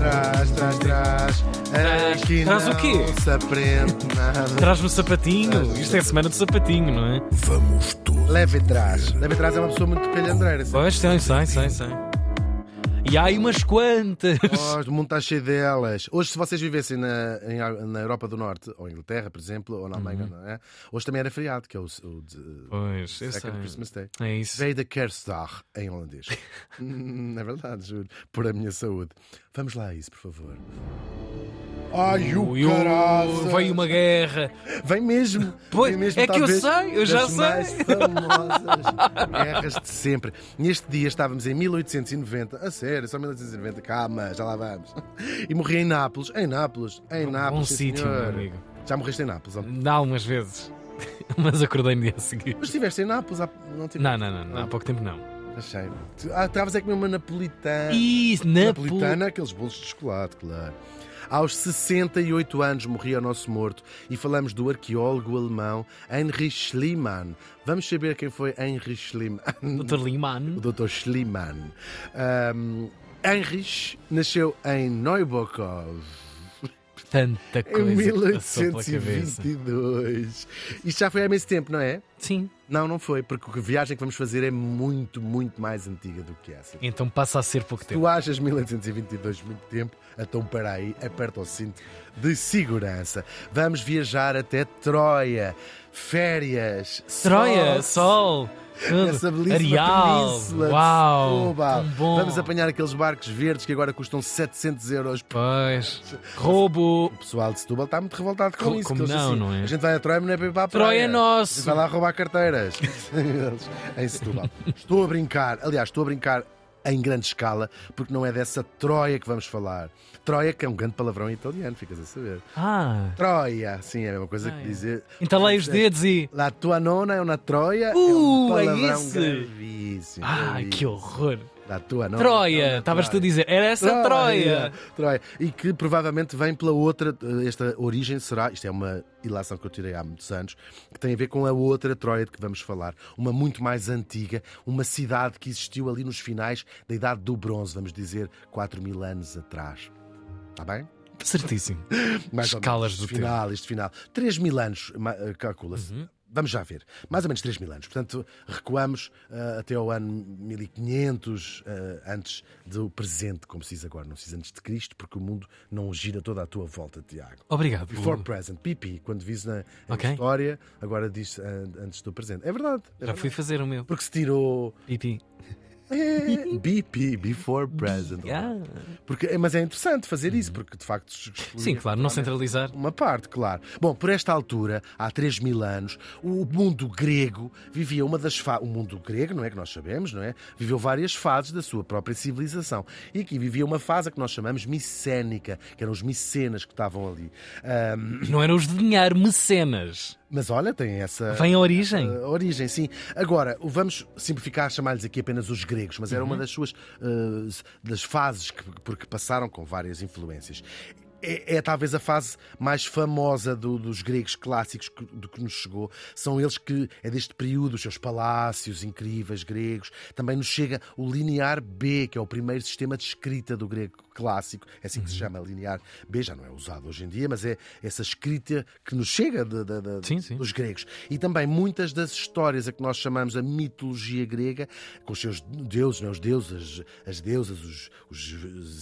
Traz, traz, traz. Traz- Aqui traz o quê? se aprende nada. Traz-me o sapatinho. Isto é a semana do sapatinho, não é? Vamos todos. Leve traz. Leve traz é uma pessoa muito calhandreira. Pois, sei, sei, sei, sei. E há aí umas quantas. Oh, o mundo está cheio delas. Hoje, se vocês vivessem na, em- na Europa do Norte, ou em Inglaterra, por exemplo, ou na Alemanha, não é? Hoje também era feriado, que é o, o de- Pois. Second Christmas Day. É isso. Veio da Kerstdag em holandês. Hum, é verdade, juro. Por a minha saúde. Vamos lá a isso, por favor. Ai, o caralho! Veio uma guerra. Vem mesmo. Pois, Vem mesmo, é que eu sei, eu já das sei. mais famosas guerras de sempre. Neste dia estávamos em 1890. A sério, só 1890. Calma, já lá vamos. E morri em Nápoles. Em Nápoles. Em Nápoles. Bom sim, sítio, meu amigo. Já morreste em Nápoles? Dá algumas vezes. Mas acordei no dia a seguir. Mas estiveste em Nápoles? há- Não, tiveste? Não, não, não, não, há pouco tempo não. Achei. Ah, estavas a comer uma napolitana. Isso, Napolitana, aqueles bolos de chocolate, claro. Aos 68 anos morria o nosso morto e falamos do arqueólogo alemão Heinrich Schliemann. Vamos saber quem foi Heinrich Schliemann. Dr. Liman. O Dr. Schliemann. Ahm, Heinrich nasceu em Neubokov Tanta coisa que passou pela cabeça. 1822. Isto já foi há imenso tempo, não é? Sim. Não, não foi, porque a viagem que vamos fazer é muito, muito mais antiga do que essa. Então passa a ser pouco tempo. Tu achas 1822 muito tempo? Então para aí, aperta o cinto de segurança. Vamos viajar até Troia. Férias. Troia, sol, sol. Essa belíssima Arial. península de Uau. Setúbal. tão bom. Vamos apanhar aqueles barcos verdes que agora custam 700 euros. Pois. Roubo. O pessoal de Setúbal está muito revoltado com Co- isso. como que eles não, assim, não é? A gente vai a Troia, mas não é para ir para a praia. Troia é nosso. A gente vai lá roubar carteiras. Eles, em Setúbal. Estou a brincar. Aliás, estou a brincar em grande escala, porque não é dessa Troia que vamos falar. Troia, que é um grande palavrão em italiano, ficas a saber. Ah. Troia, sim, é a mesma coisa Troia. que dizer. Entalei os dedos e. La tua nona é uma Troia. Uh, é é um palavrão isso. gravíssimo. Ah, gravíssimo. que horror. La tua é Troia. uma Estavas tu a Troia. dizer. Era essa Troia. Troia. E que provavelmente vem pela outra, eh, esta origem será, isto é uma ilação que eu tirei há muitos anos, que tem a ver com a outra Troia de que vamos falar. Uma muito mais antiga, uma cidade que existiu ali nos finais da Idade do Bronze, vamos dizer, 4 mil anos atrás. Está bem? Certíssimo. Mais Escalas menos, do final, este final. 3 mil anos, eh, calcula-se. Uhum. Vamos já ver. Mais ou menos 3 mil anos. Portanto, recuamos eh, até ao ano 1500, eh, antes do presente, como se diz agora. Não se diz antes de Cristo, porque o mundo não gira toda à tua volta, Tiago. Obrigado. Before present, pipi, quando vis na, na Ok. história, agora diz eh, antes do presente. É verdade. é Já verdade. fui fazer o meu. Porque se tirou Pipi. É, BP, before present. Ah. Porque, mas é interessante fazer isso, porque de facto. Sim, claro, não centralizar. Uma parte, claro. Bom, por esta altura, há 3 mil anos, o mundo grego vivia uma das fases. O mundo grego, não é que nós sabemos, não é? Viveu várias fases da sua própria civilização. E aqui vivia uma fase que nós chamamos micénica, que eram os micenas que estavam ali. Ahm, Não eram os de dinheiro, mecenas. Mas olha, tem essa. Vem a origem. a origem, sim. Agora, vamos simplificar, chamar-lhes aqui apenas os gregos, mas era uma das suas eh, das fases que, por que passaram com várias influências. É, é talvez a fase mais famosa do- dos gregos clássicos que- do que nos chegou. São eles que, é deste período, os seus palácios incríveis gregos. Também nos chega o linear B, que é o primeiro sistema de escrita do grego clássico. É assim que se chama, linear B. Já não é usado hoje em dia, mas é essa escrita que nos chega de- de- de- Sim, sim. dos gregos. E também muitas das histórias a que nós chamamos a mitologia grega, com os seus deuses, não é? os deuses, as deusas, os, os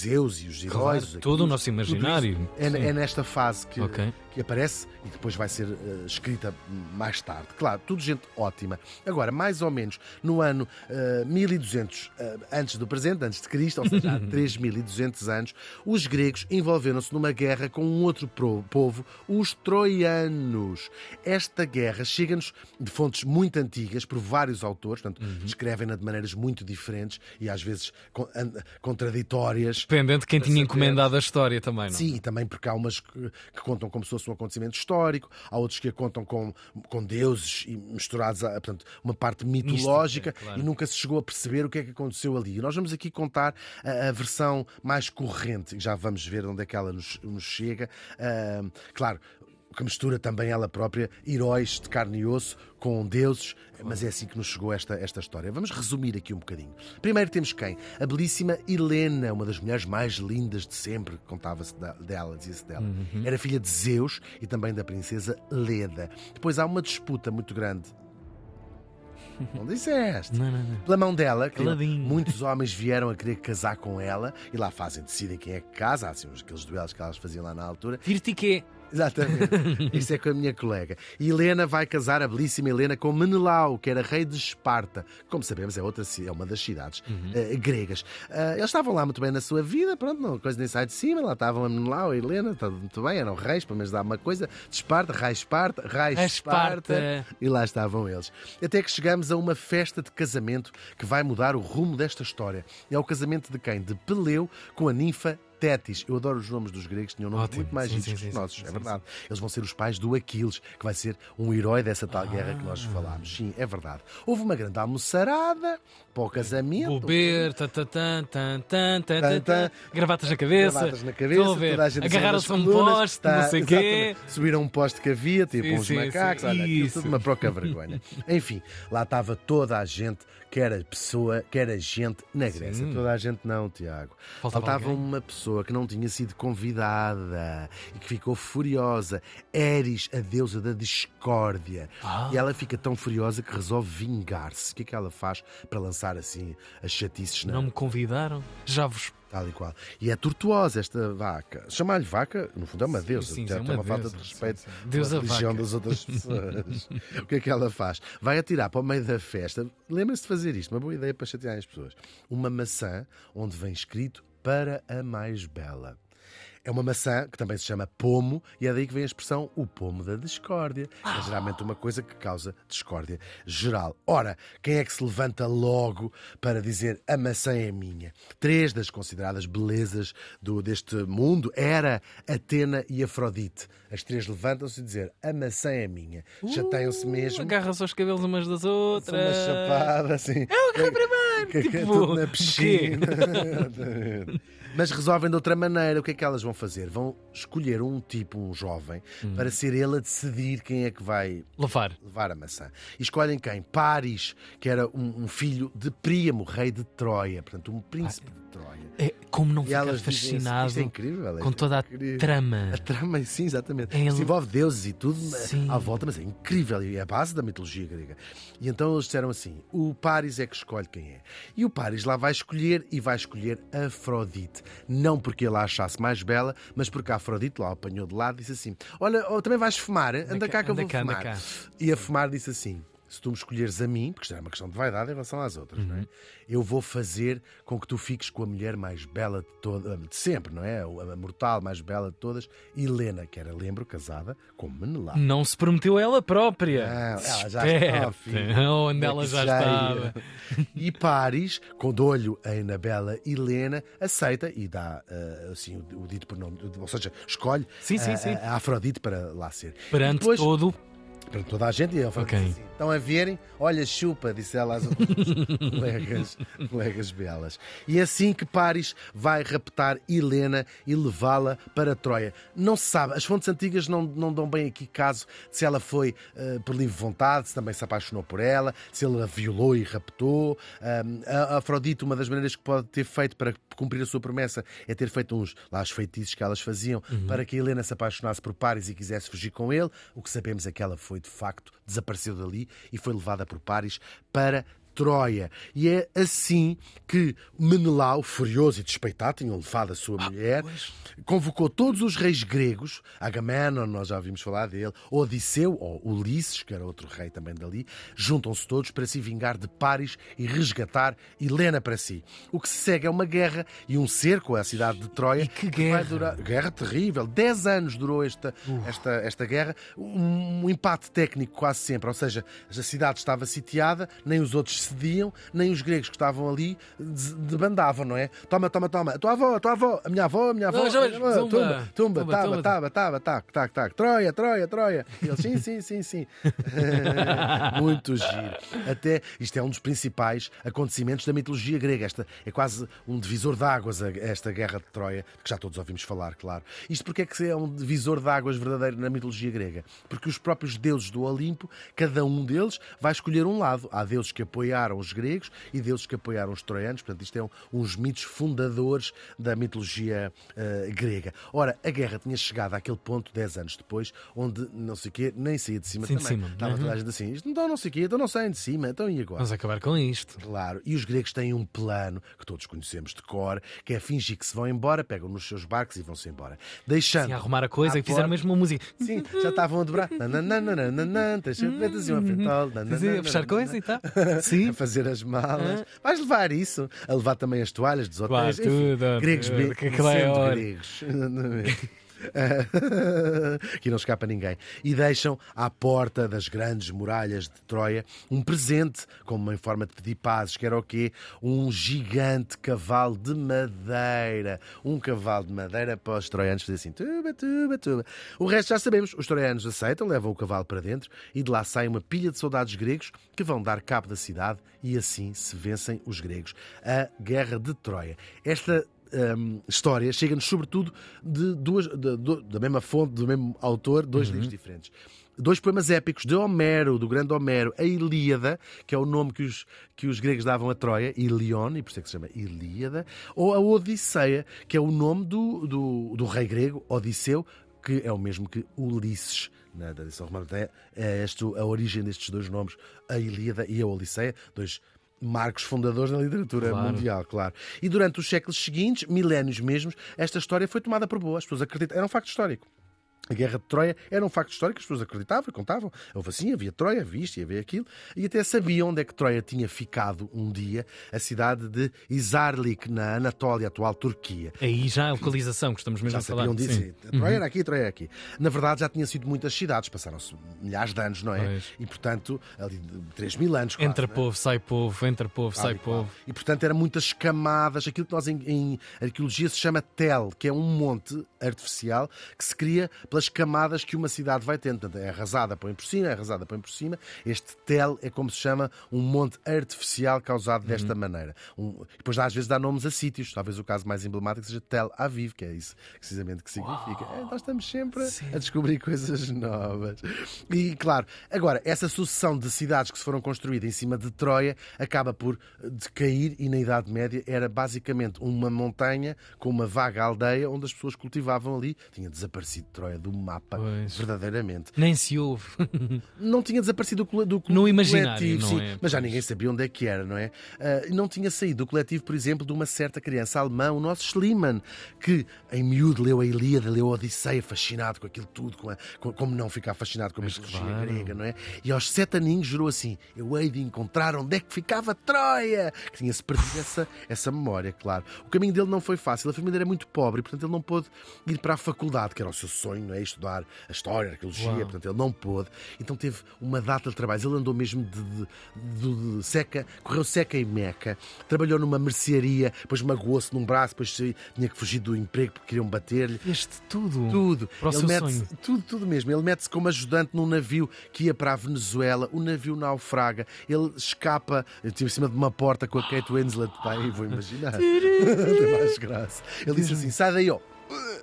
Zeus e os heróis. Claro, todo o nosso imaginário. É, é nesta fase que, Ok. que aparece e depois vai ser eh, escrita mais tarde. Claro, tudo gente ótima. Agora, mais ou menos no ano eh, 1200 eh, antes do presente, antes de Cristo, ou seja, há 3200 anos, os gregos envolveram-se numa guerra com um outro povo, os troianos. Esta guerra chega-nos de fontes muito antigas, por vários autores, portanto, Uhum. escrevem-na de maneiras muito diferentes e às vezes contraditórias. Dependendo de quem tinha encomendado a história também, não? Sim, e também porque há umas que, que contam como se fosse um acontecimento histórico, há outros que a contam com, com deuses e misturados a portanto, uma parte mitológica Mística, claro. e nunca se chegou a perceber o que é que aconteceu ali. E nós vamos aqui contar a, a versão mais corrente, e já vamos ver onde é que ela nos, nos chega. Ah, claro. que mistura também ela própria heróis de carne e osso com deuses, mas é assim que nos chegou esta, esta história. Vamos resumir aqui um bocadinho. Primeiro temos quem? A belíssima Helena, uma das mulheres mais lindas de sempre, contava-se dela, dizia-se dela. Uhum. Era filha de Zeus e também da princesa Leda. Depois há uma disputa muito grande não disseste. Não, não, não. Pela mão dela, que muitos homens vieram a querer casar com ela e lá fazem, decidem quem é que casa. Assim, aqueles duelos que elas faziam lá na altura. Tirtique. Exatamente. Isso é com a minha colega. Helena vai casar, a belíssima Helena, com Menelau, que era rei de Esparta. Como sabemos, é, outra, é uma das cidades uhum. uh, gregas. Uh, eles estavam lá muito bem na sua vida, pronto, não, coisa nem sai de cima. Lá estavam a Menelau, a Helena, tudo muito bem, eram reis, pelo menos dá uma coisa. De Esparta, rei Esparta, rei Esparta. Esparta. E lá estavam eles. Até que chegamos a uma festa de casamento que vai mudar o rumo desta história. É o casamento de quem? De Peleu com a ninfa Tétis. Eu adoro os nomes dos gregos, tinham nomes Ótimo. muito mais ricos que os nossos, sim, é verdade. Sim. Eles vão ser os pais do Aquiles, que vai ser um herói dessa tal ah. guerra que nós falámos. Sim, é verdade. Houve uma grande almoçarada para o casamento. Beber, gravatas na cabeça. Gravatas na cabeça, agarraram-se a um poste, tá, não sei o quê. Subiram um poste que havia, tipo sim, uns sim, macacos, sim. olha, aquilo, tudo uma proca vergonha. Enfim, lá estava toda a gente, quer a pessoa, quer a gente na Grécia. Toda a gente não, Tiago. Faltava, Faltava uma pessoa pessoa que não tinha sido convidada e que ficou furiosa. Eris, a deusa da discórdia. Ah. E ela fica tão furiosa que resolve vingar-se. O que é que ela faz para lançar assim as chatices? Não, não me convidaram? Já vos Tal e qual. E é tortuosa esta vaca. Chamar-lhe vaca, no fundo, é uma deusa. Sim, sim, é uma, uma falta de respeito deusa religião das outras pessoas. o que é que ela faz? Vai atirar para o meio da festa. Lembra-se de fazer isto, uma boa ideia para chatear as pessoas. Uma maçã onde vem escrito para a mais bela. É uma maçã que também se chama pomo e é daí que vem a expressão o pomo da discórdia. É geralmente uma coisa que causa discórdia geral. Ora, quem é que se levanta logo para dizer a maçã é minha? Três das consideradas belezas do, deste mundo era Atena e Afrodite. As três levantam-se e dizer a maçã é minha. Uh, Chateiam-se mesmo. Agarram-se aos cabelos umas das outras. Uma chapada, assim. É o que primeiro. Que, tipo, tudo na piscina. Mas resolvem de outra maneira. O que é que elas vão fazer? Vão escolher um tipo, um jovem, hum. para ser ele a decidir quem é que vai levar, levar a maçã. E escolhem quem? Paris, que era um, um filho de Príamo, rei de Troia, portanto, um príncipe Troia. É, como não ficar fascinado assim, é incrível, com toda a incrível. trama. A trama, sim, exatamente. É ele... envolve deuses e tudo sim. à volta, mas é incrível e é a base da mitologia grega. E então eles disseram assim: o Paris é que escolhe quem é. E o Paris lá vai escolher e vai escolher Afrodite. Não porque ele a achasse mais bela, mas porque a Afrodite lá apanhou de lado e disse assim: Olha, oh, também vais fumar? Anda cá que eu vou cá, fumar. E a fumar disse assim: se tu me escolheres a mim, porque isto é uma questão de vaidade em relação às outras, uhum. não é? Uhum. Eu vou fazer com que tu fiques com a mulher mais bela de, toda, de sempre, não é? A mortal mais bela de todas, Helena, que era, lembro, casada com Menelau. Não se prometeu ela própria. Não, ela já estava. Onde ela já estava. E Paris, com de olho em Anabela Helena, aceita e dá uh, assim, o, dito por nome, ou seja, escolhe sim, sim, sim. A, a Afrodite para lá ser. Perante Depois, todo para toda a gente. E ele falou okay. assim: estão a verem? Olha, chupa, disse ela às outras colegas, colegas belas. E é assim que Paris vai raptar Helena e levá-la para Troia. Não se sabe, as fontes antigas não, não dão bem aqui caso se ela foi uh, por livre vontade, se também se apaixonou por ela, se ele a violou e raptou. Um, a Afrodite, uma das maneiras que pode ter feito para cumprir a sua promessa é ter feito uns lá os feitiços que elas faziam uhum. para que Helena se apaixonasse por Paris e quisesse fugir com ele. O que sabemos é que ela foi de facto desapareceu dali e foi levada por Paris para Troia. E é assim que Menelau, furioso e despeitado, tinha levado a sua ah, mulher, pois. convocou todos os reis gregos, Agamenon, nós já ouvimos falar dele, Odisseu, ou Ulisses, que era outro rei também dali, juntam-se todos para se vingar de Paris e resgatar Helena para si. O que se segue é uma guerra e um cerco à cidade de Troia. E que guerra! Durar... Guerra terrível. Dez anos durou esta, uh. esta, esta guerra. Um, um empate técnico quase sempre, ou seja, a cidade estava sitiada, nem os outros cediam, nem os gregos que estavam ali debandavam, não é? Toma, toma, toma. A tua avó, a tua avó, a minha avó, a minha avó. Tumba, tumba, tumba. tava, tava, tac, tac, tac. Troia, Troia, Troia. Eles, sim, sim, sim, sim. Muito giro. Até isto é um dos principais acontecimentos da mitologia grega. Esta é quase um divisor de águas, esta guerra de Troia, que já todos ouvimos falar, claro. Isto porque é que é um divisor de águas verdadeiro na mitologia grega? Porque os próprios deuses do Olimpo, cada um deles vai escolher um lado. Há deuses que apoiaram os gregos e deuses que apoiaram os troianos. Portanto, isto é um, uns mitos fundadores da mitologia eh, grega. Ora, a guerra tinha chegado àquele ponto, 10 anos depois, onde não sei o quê, nem saía de cima Sim, de também. cima. Estava toda a gente assim, então não sei o quê, então não saem de cima, então e agora? Vamos acabar com isto. Claro, e os gregos têm um plano que todos conhecemos de cor, que é fingir que se vão embora, pegam nos seus barcos e vão-se embora. Deixando. Sim, a arrumar a coisa e fizeram porta- mesmo uma música. Sim, já estavam a dobrar. Nananana, assim uma sim, a fechar coisa e tal. Sim. A fazer as malas. Vais levar isso. A levar também as toalhas dos hotéis. Claro, Enfim, tudo, gregos é hora. gregos. que não escapa ninguém. E deixam à porta das grandes muralhas de Troia um presente, como em forma de pedir pazes, que era o quê? Um gigante cavalo de madeira. Um cavalo de madeira para os troianos fazer assim, tuba, tuba, tuba. O resto já sabemos. Os troianos aceitam, levam o cavalo para dentro e de lá sai uma pilha de soldados gregos que vão dar cabo da cidade e assim se vencem os gregos. A Guerra de Troia. Esta hum, história chega-nos sobretudo de duas, de- do- da mesma fonte, do mesmo autor, dois livros diferentes. Dois poemas épicos de Homero, do grande Homero, a Ilíada, que é o nome que os, que os gregos davam a Troia, Ilion, e por isso é que se chama Ilíada, ou a Odisseia, que é o nome do, do, do rei grego, Odisseu, que é o mesmo que Ulisses. Na tradição romana é, é este, a origem destes dois nomes, a Ilíada e a Odisseia, dois marcos fundadores da literatura Claro. mundial, claro. E durante os séculos seguintes, milénios mesmos, esta história foi tomada por boa. As pessoas acreditam. Era um facto histórico. A Guerra de Troia era um facto histórico, as pessoas acreditavam, contavam. Houve assim, havia Troia, havia isto e havia aquilo, e até sabiam onde é que Troia tinha ficado um dia, a cidade de Izarlik, na Anatólia, atual Turquia. Aí já a localização que estamos mesmo Já a falar. sabiam disso. Sim. Uhum. Troia era aqui, Troia era aqui. Na verdade, já tinha sido muitas cidades, passaram-se milhares de anos, não é? Pois. E, portanto, ali de 3 mil anos. quase, Entra é? povo, sai povo, entra povo, sai e qual. povo. E portanto eram muitas camadas, aquilo que nós em, em arqueologia se chama tel, que é um monte artificial que se cria pelas camadas que uma cidade vai tendo. Portanto, é arrasada, põe por cima, é arrasada, põe por cima. Este tel é como se chama um monte artificial causado desta maneira. Um, depois às vezes dá nomes a sítios, talvez o caso mais emblemático seja Tel Aviv, que é isso precisamente que significa. É, nós estamos sempre a descobrir coisas novas. E claro, agora, essa sucessão de cidades que se foram construídas em cima de Troia acaba por decair e na Idade Média era basicamente uma montanha com uma vaga aldeia onde as pessoas cultivavam ali. Tinha desaparecido Troia do mapa, Pois. verdadeiramente. Nem se ouve. Não tinha desaparecido do, cole- do No imaginário, coletivo, sim, é? mas já ninguém sabia onde é que era, não é? Ah, não tinha saído do coletivo, por exemplo, de uma certa criança alemã, o nosso Schliemann, que em miúdo leu a Ilíada, leu a Odisseia, fascinado com aquilo tudo, com a- com- como não ficar fascinado com a mitologia claro. grega, não é? E aos sete aninhos jurou assim: eu hei de encontrar onde é que ficava Troia, que tinha-se perdido essa, essa memória, claro. O caminho dele não foi fácil, a família era muito pobre, portanto ele não pôde ir para a faculdade, que era o seu sonho, não é? Estudar a história, a arqueologia, Uau. portanto ele não pôde. Então teve uma data de trabalhos. Ele andou mesmo de, de- de- de seca, correu seca e meca, trabalhou numa mercearia, depois magoou-se num braço, depois tinha que fugir do emprego porque queriam bater-lhe. Este tudo. Tudo. Para Ele sonho. Tudo, tudo mesmo. Ele mete-se como ajudante num navio que ia para a Venezuela. O navio naufraga. Ele escapa tipo, em cima de uma porta com a Kate Winslet. Bem, vou imaginar. Tem mais graça. Ele disse assim: sai daí, ó.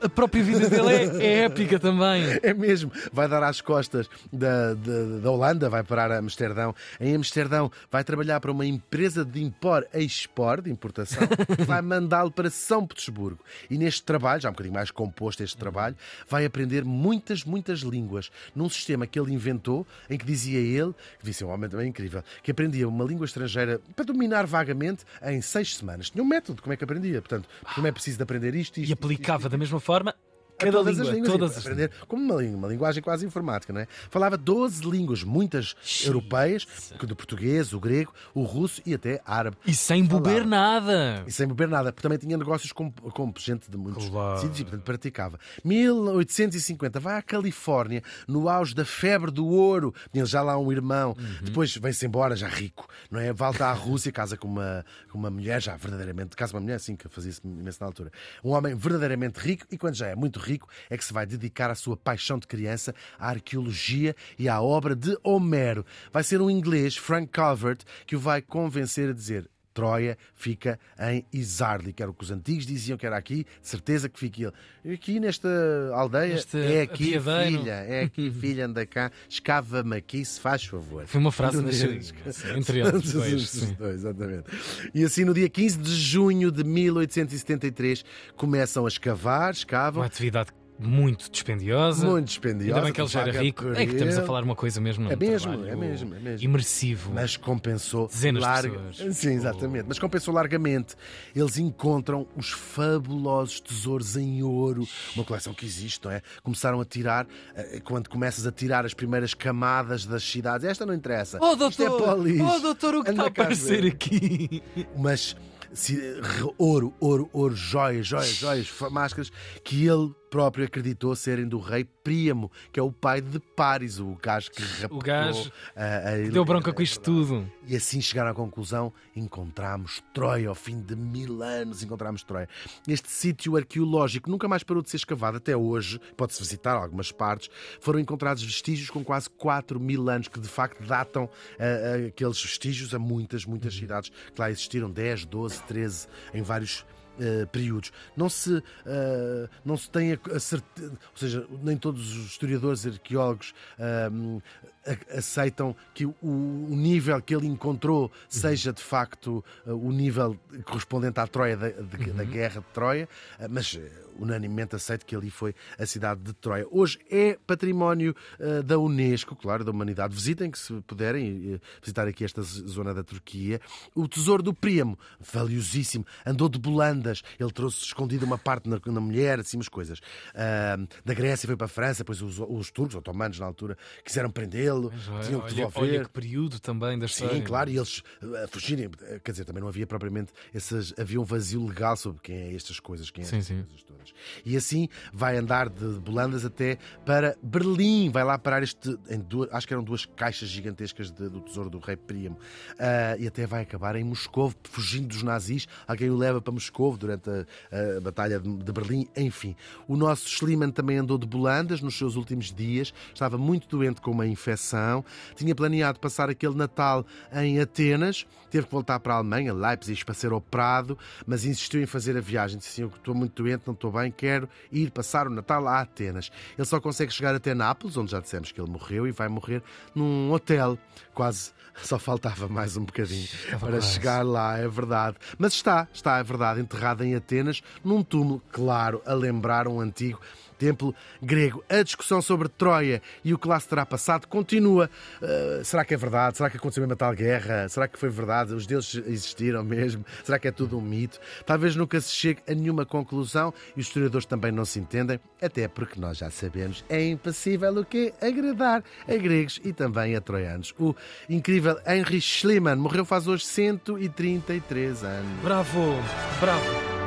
A própria vida dele é, é épica também. É mesmo, vai dar às costas da, da, da Holanda, vai parar a Amsterdão. Em Amsterdão vai trabalhar para uma empresa de impor-export, de importação, que vai mandá-lo para São Petersburgo. E neste trabalho, já um bocadinho mais composto este trabalho, vai aprender muitas, muitas línguas. Num sistema que ele inventou, em que dizia ele, que devia ser um homem também incrível, que aprendia uma língua estrangeira para dominar vagamente em seis semanas. Tinha um método, como é que aprendia. Portanto, como é preciso de aprender isto, isto E aplicava da mesma forma Cada todas língua, as línguas. todas as aprender como uma, língua, uma linguagem quase informática, não é? Falava 12 línguas, muitas europeias, que do português, o grego, o russo e até árabe. E sem beber nada. E sem beber nada, porque também tinha negócios com, com gente de muitos Claro. sítios e, portanto, praticava. 1850, vai à Califórnia, no auge da febre do ouro. Tinha já lá um irmão. Depois vem-se embora, já rico, não é? Volta à Rússia, casa com uma, com uma mulher, já verdadeiramente, casa com uma mulher, assim, que fazia-se imenso na altura. Um homem verdadeiramente rico, e quando já é muito rico, é que se vai dedicar à sua paixão de criança, à arqueologia e à obra de Homero. Vai ser um inglês, Frank Calvert, que o vai convencer a dizer. Troia fica em Isardi, que era o que os antigos diziam que era aqui, de certeza que fica ele. Aqui nesta aldeia, Este é aqui, apiadeiro. filha, é aqui, filha, anda cá, escava-me aqui, se faz favor. Foi uma frase No das- dia- sim, entre eles dois, sim. dois, exatamente. E assim, no dia 15 de junho de 1873, começam a escavar, escavam, Uma atividade muito dispendiosa. muito dispendiosa. Ainda bem que ele já era rico. É que estamos a falar uma coisa mesmo. É mesmo, é mesmo, é mesmo. Imersivo. Mas compensou Dezenas de larga... pessoas. Sim, exatamente. Mas compensou largamente. Eles encontram os fabulosos tesouros em ouro, uma coleção que existe, não é? Começaram a tirar, eh, quando começas a tirar as primeiras camadas das cidades, esta não interessa. Oh, Isto é doutor! para o lixo. oh, doutor, o que Anda está a aparecer ver. aqui? mas se- ouro, ouro, ouro, joias, joias, joias, máscaras que ele próprio acreditou serem do rei Príamo, que é o pai de Paris, o gajo que raptou gajo a- a- Deu bronca com isto tudo. E assim chegaram à conclusão: encontramos Troia, ao fim de mil anos encontramos Troia. Este sítio arqueológico nunca mais parou de ser escavado até hoje, pode-se visitar algumas partes. Foram encontrados vestígios com quase 4 mil anos, que de facto datam aqueles vestígios a muitas, muitas cidades que lá existiram 10, 12, 13, em vários. Eh, períodos. Não se, ah, não se tem a, a certeza, ou seja, nem todos os historiadores e arqueólogos a- aceitam que o, o nível que ele encontrou seja de facto uh, o nível correspondente à Troia da, de- da guerra de Troia, uh, mas uh, unanimemente aceito que ali foi a cidade de Troia. Hoje é património uh, da Unesco, claro, da humanidade. Visitem que se puderem uh, visitar aqui esta zona da Turquia. O tesouro do Príamo, valiosíssimo, andou de bolandas, ele trouxe escondido uma parte na, na mulher, assim umas coisas. Uh, da Grécia foi para a França, depois os, os turcos, otomanos na altura, quiseram prendê-lo, tinham que olha, devolver. olha que período também da história. Sim, claro, e eles eh, fugirem, quer dizer, também não havia propriamente essas, havia um vazio legal sobre quem é estas coisas, quem é Sim, estas sim. coisas todas. E assim vai andar de Bolandas até para Berlim, vai lá parar este, duas, acho que eram duas caixas gigantescas de- do tesouro do rei Príamo, Ah, e até vai acabar em Moscou, fugindo dos nazis, alguém o leva para Moscou durante a, a batalha de, de Berlim, enfim. O nosso Schliemann também andou de Bolandas nos seus últimos dias, estava muito doente com uma infecção, tinha planeado passar aquele Natal em Atenas, teve que voltar para a Alemanha, Leipzig, para ser operado, mas insistiu em fazer a viagem. Disse assim: Eu estou muito doente, não estou bem, quero ir passar o Natal a Atenas. Ele só consegue chegar até Nápoles, onde já dissemos que ele morreu, e vai morrer num hotel. Quase só faltava mais um bocadinho para quase. chegar lá, é verdade. Mas está, está, é verdade, enterrado em Atenas, num túmulo, claro, a lembrar um antigo templo grego. A discussão sobre Troia e o que lá se terá passado continua. Uh, será que é verdade? Será que aconteceu mesmo a tal guerra? Será que foi verdade? Os deuses existiram mesmo? Será que é tudo um mito? Talvez nunca se chegue a nenhuma conclusão e os historiadores também não se entendem, até porque nós já sabemos, é impossível o quê? Agradar a gregos e também a troianos. O incrível Henry Schliemann morreu faz hoje 133 anos. Bravo, bravo.